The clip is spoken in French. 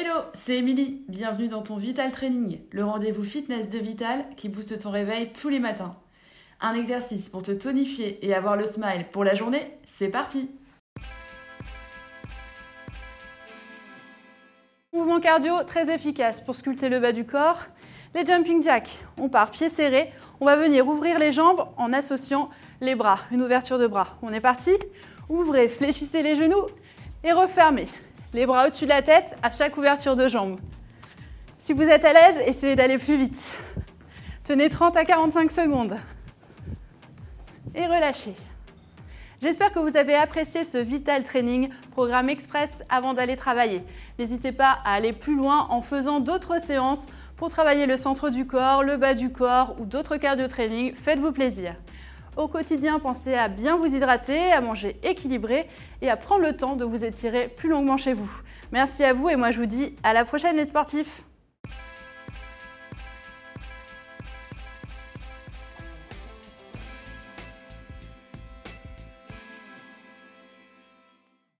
Hello, c'est Émilie. Bienvenue dans ton Vital Training, le rendez-vous fitness de Vital qui booste ton réveil tous les matins. Un exercice pour te tonifier et avoir le smile pour la journée, c'est parti Mouvement cardio très efficace pour sculpter le bas du corps. Les jumping jacks, on part pieds serrés, on va venir ouvrir les jambes en associant les bras, une ouverture de bras. On est parti Ouvrez, fléchissez les genoux et refermez. Les bras au-dessus de la tête à chaque ouverture de jambe. Si vous êtes à l'aise, essayez d'aller plus vite. Tenez 30 à 45 secondes. Et relâchez. J'espère que vous avez apprécié ce Vital Training, programme express avant d'aller travailler. N'hésitez pas à aller plus loin en faisant d'autres séances pour travailler le centre du corps, le bas du corps ou d'autres cardio training. Faites-vous plaisir. Au quotidien, pensez à bien vous hydrater, à manger équilibré et à prendre le temps de vous étirer plus longuement chez vous. Merci à vous et moi je vous dis à la prochaine les sportifs